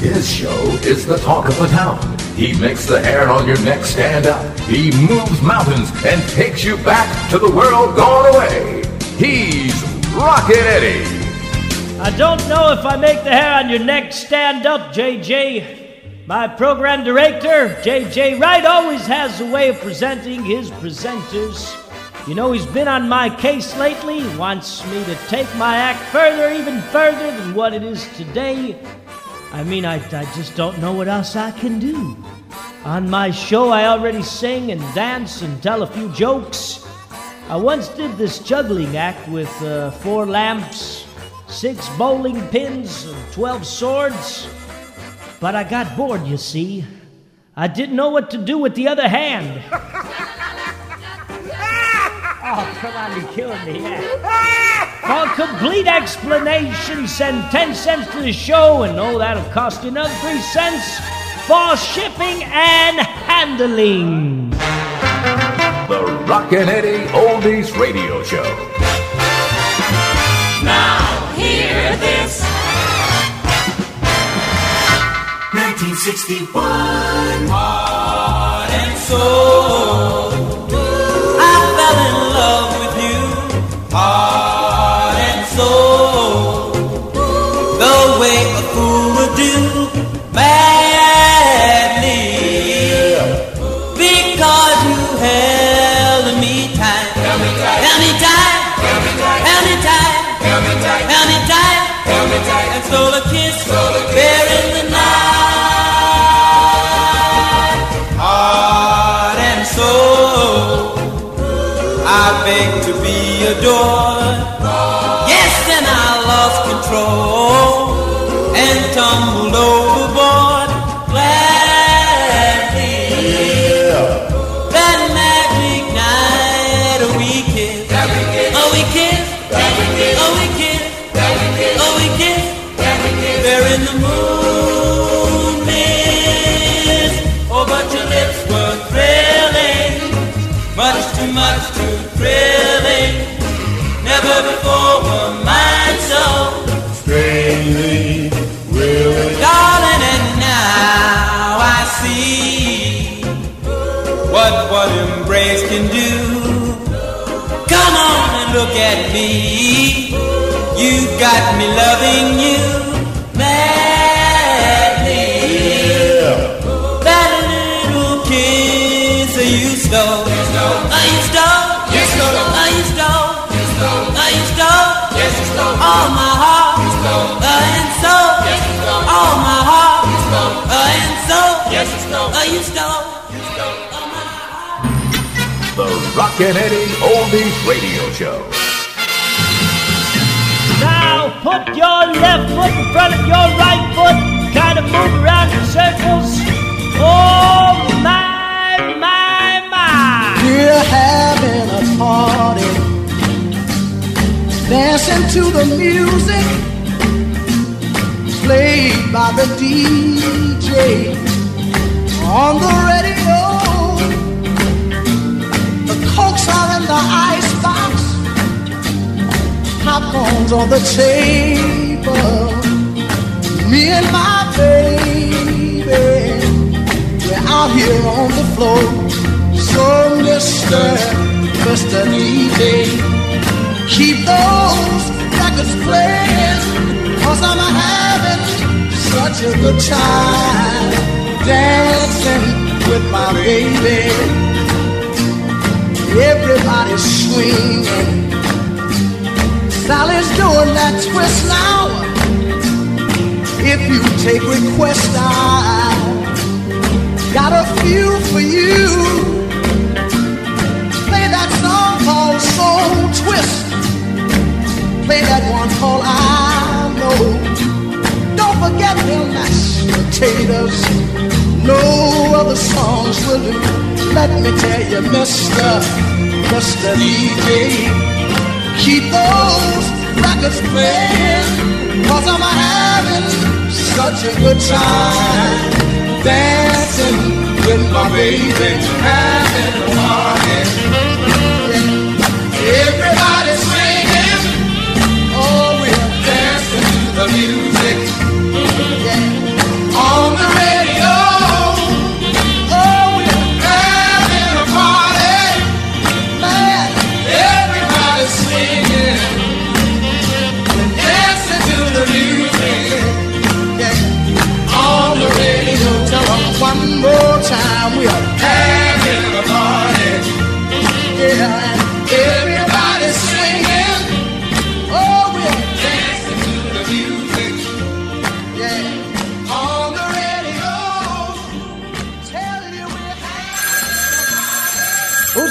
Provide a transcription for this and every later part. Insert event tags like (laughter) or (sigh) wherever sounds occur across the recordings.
His show is the talk of the town. He makes the hair on your neck stand up. He moves mountains and takes you back to the world gone away. He's Rockin' Eddie. I don't know if I make the hair on your neck stand up, JJ. My program director, JJ Wright, always has a way of presenting his presenters. You know, he's been on my case lately. Wants me to take my act further, even further than what it is today. I mean, I, I just don't know what else I can do. On my show, I already sing and dance and tell a few jokes. I once did this juggling act with uh, four lamps, six bowling pins, and 12 swords. But I got bored, you see. I didn't know what to do with the other hand. (laughs) oh, come on, you're killing me. Yeah. For complete explanation, send 10 cents to the show, and oh, that'll cost you another 3 cents for shipping and handling. The Rockin' Eddie Oldies Radio Show. Now hear this. 1961. Heart and soul. Beg to be adored. Strangely. Darling, and now I see what one embrace can do. Come on and look at me. You got me loving Rockin' Eddie Oldies Radio Show. Now put your left foot in front of your right foot, kind of move around in circles. Oh my, my, my. We're having a party, dancing to the music played by the DJ on the radio. Icebox, popcorn's on the table. Me and my baby, we're out here on the floor. So, Mr. Mr. DJ, keep those records playing, cause I'm having such a good time dancing with my baby. Everybody's swinging. Sally's doing that twist now. If you take requests, I got a few for you. Play that song called Soul Twist. Play that one called I Know. Don't forget them mashed potatoes. No other songs will do. Let me tell you, Mr. Mr. DJ, keep those records playing. Cause I'm having such a good time dancing with my baby, having a party.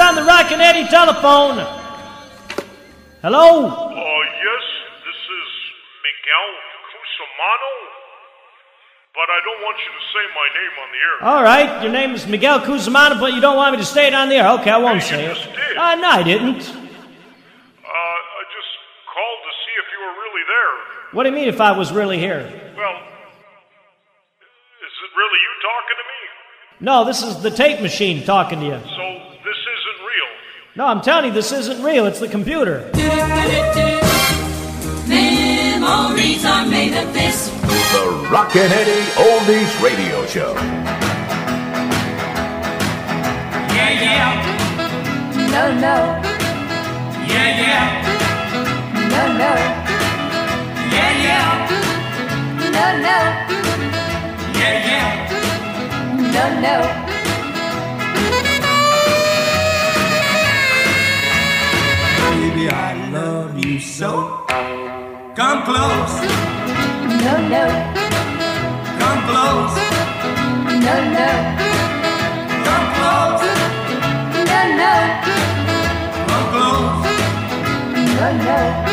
On the Rockin' Eddie telephone. Hello? Uh, yes, this is Miguel Cusimano, but I don't want you to say my name on the air. All right, your name is Miguel Cusimano, but you don't want me to say it on the air. Okay, I won't Hey, say you it. just did. Uh, no, I didn't. Uh, I just called to see if you were really there. What do you mean if I was really here? Well, is it really you talking to me? No, this is the tape machine talking to you. So this isn't real. No, I'm telling you, this isn't real. It's the computer. Memories are made of this. The Rockin' Eddie Oldies Radio Show. Yeah, yeah. No, no, Yeah, yeah. no, no, Yeah, yeah. no, no, Yeah, yeah. no, no. So. Come close, No, no, come close, no, no, come close, no, no, come close. no, no.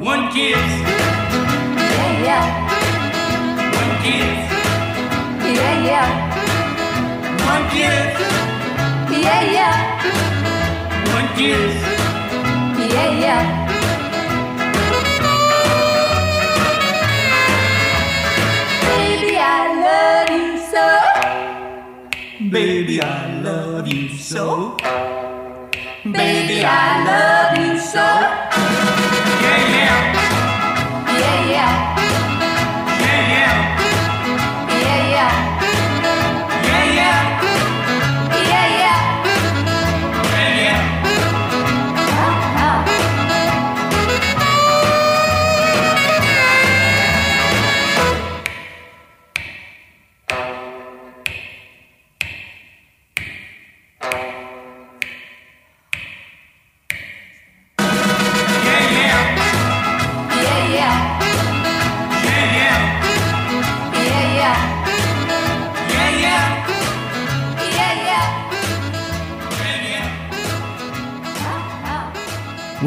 One kiss, Yeah, yeah, one kiss, yeah, yeah, one kiss, yeah, yeah, one kiss. yeah, yeah. Baby, I love you so. Baby, I love you so. Baby, I love you so.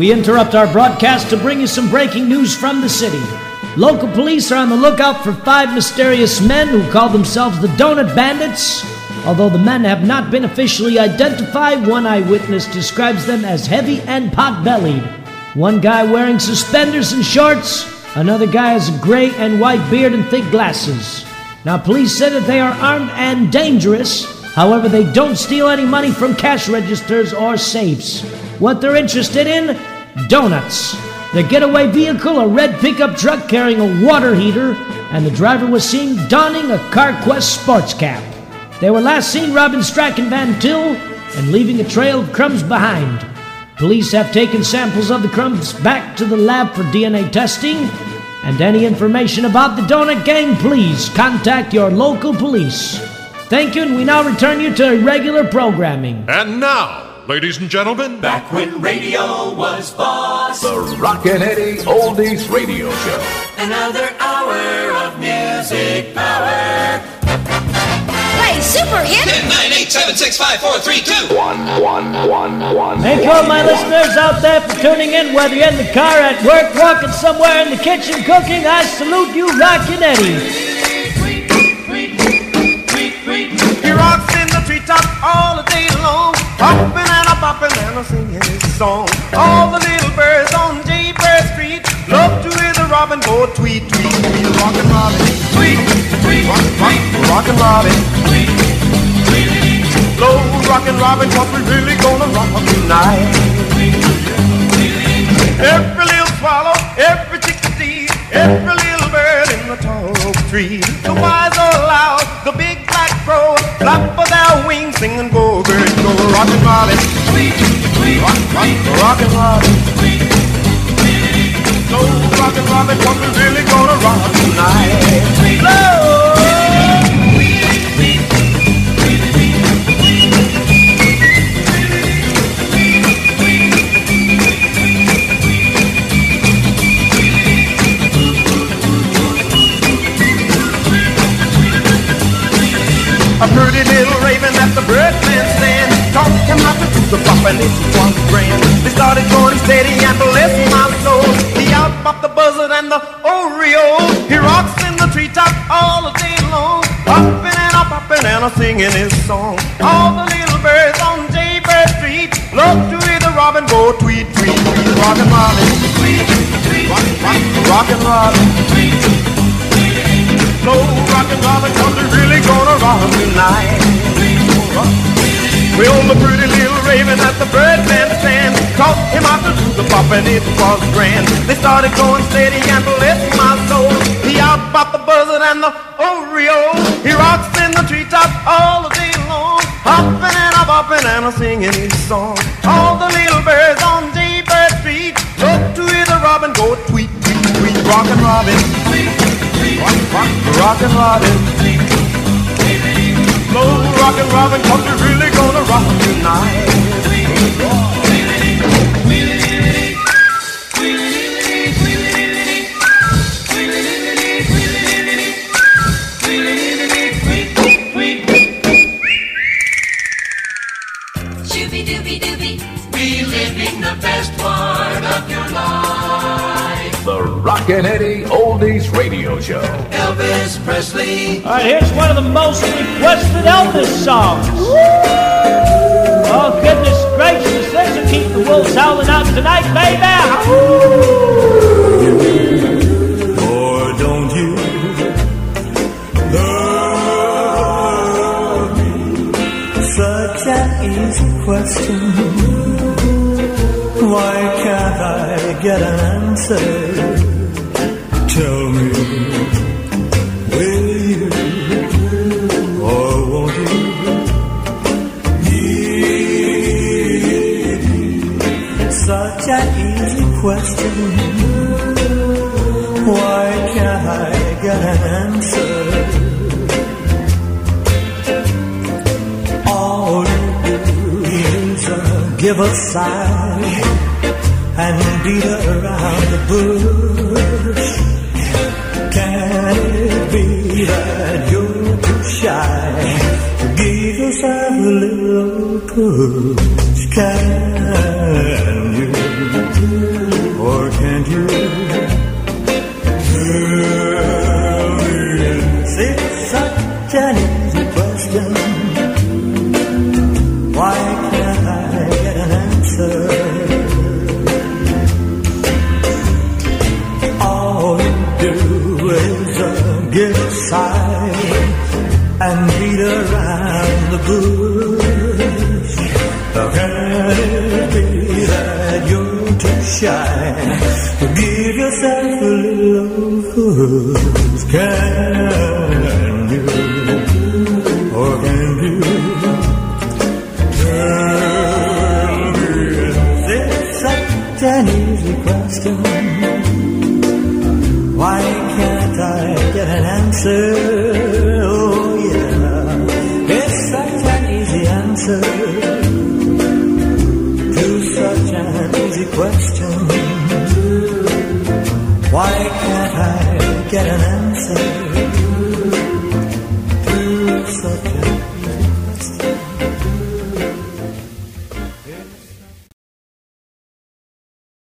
We interrupt our broadcast to bring you some breaking news from the city. Local police are on the lookout for five mysterious men who call themselves the Donut Bandits. Although the men have not been officially identified, one eyewitness describes them as heavy and pot bellied. One guy wearing suspenders and shorts, another guy has a gray and white beard and thick glasses. Now, police said that they are armed and dangerous. However, they don't steal any money from cash registers or safes. What they're interested in? Donuts. The getaway vehicle, a red pickup truck carrying a water heater, and the driver was seen donning a CarQuest sports cap. They were last seen robbing Strack & Van Til and leaving a trail of crumbs behind. Police have taken samples of the crumbs back to the lab for DNA testing. And any information about the Donut Gang, please contact your local police. Thank you, and we now return you to regular programming. And now, ladies and gentlemen, Back when radio was boss. The Rockin' Eddie Oldies Radio Show. Another hour of music power. Play super hit. 10, 9, 8, 7, 6, 5, 4, 3, 2. One, one, one, one. Thank you, all my listeners out there, for tuning in, whether you're in the car, at work, walking somewhere in the kitchen, cooking. I salute you, Rockin' Eddie. He rocks in the treetop all the day long, hopping and a bopping and a singing his song. All the little birds on Jaybird Street love to hear the robin go tweet, tweet, tweet, rockin' robin, tweet, tweet, rock, rockin' robin, tweet, tweet, low rockin' robin, 'cause we really gonna rock tonight. Every little swallow, every chickadee, every little bird in the tall oak tree. The wise or loud, the big crow, flap of their wings, sing and go, bird, go, rockin' robin, tweet, rock, rock, rockin' Robin. Slow rockin' Robin, a singing his song. All the little birds on Jaybird Street Love to hear the robin go tweet, tweet, tweet. Rockin' Robin, tweet, tweet, rock, rock, rockin' Robin, tweet, slow rockin' Robin, cause we're really gonna rock tonight. Well, the pretty little raven at the birdman stand and it was grand. They started going steady and bless my soul. He outbopped the buzzard and the oriole. He rocks in the treetop all the day long, hopping and a bopping and a singing his song. All the little birds on Jaybird Street look to hear the robin go tweet, tweet, tweet, rockin' Robin. tweet Rock, rock, rockin' Robin. Tweet, Slow rockin' Robin, cause we're really gonna rock tonight. Shooby The Rockin' Eddie Oldies Radio Show. Elvis Presley. All right, here's one of the most requested Elvis songs. Oh, goodness gracious. This will keep the wolves howling out tonight, baby. Or don't you love me? Such an easy question. Why can't I get an answer? Tell me, will you or won't you? Need? Such an easy question. Why can't I get an answer? All you do is uh, give a sigh and beat around the bush. Little? Can you or can't you? It's such an easy question. Why can't I get an answer? All you do is uh, give a sigh and beat around the bush. Push? Can you or can you? Tell me, it's such an easy question. Why can't I get an answer? Oh yeah, it's such an easy answer to such an easy question. get an answer.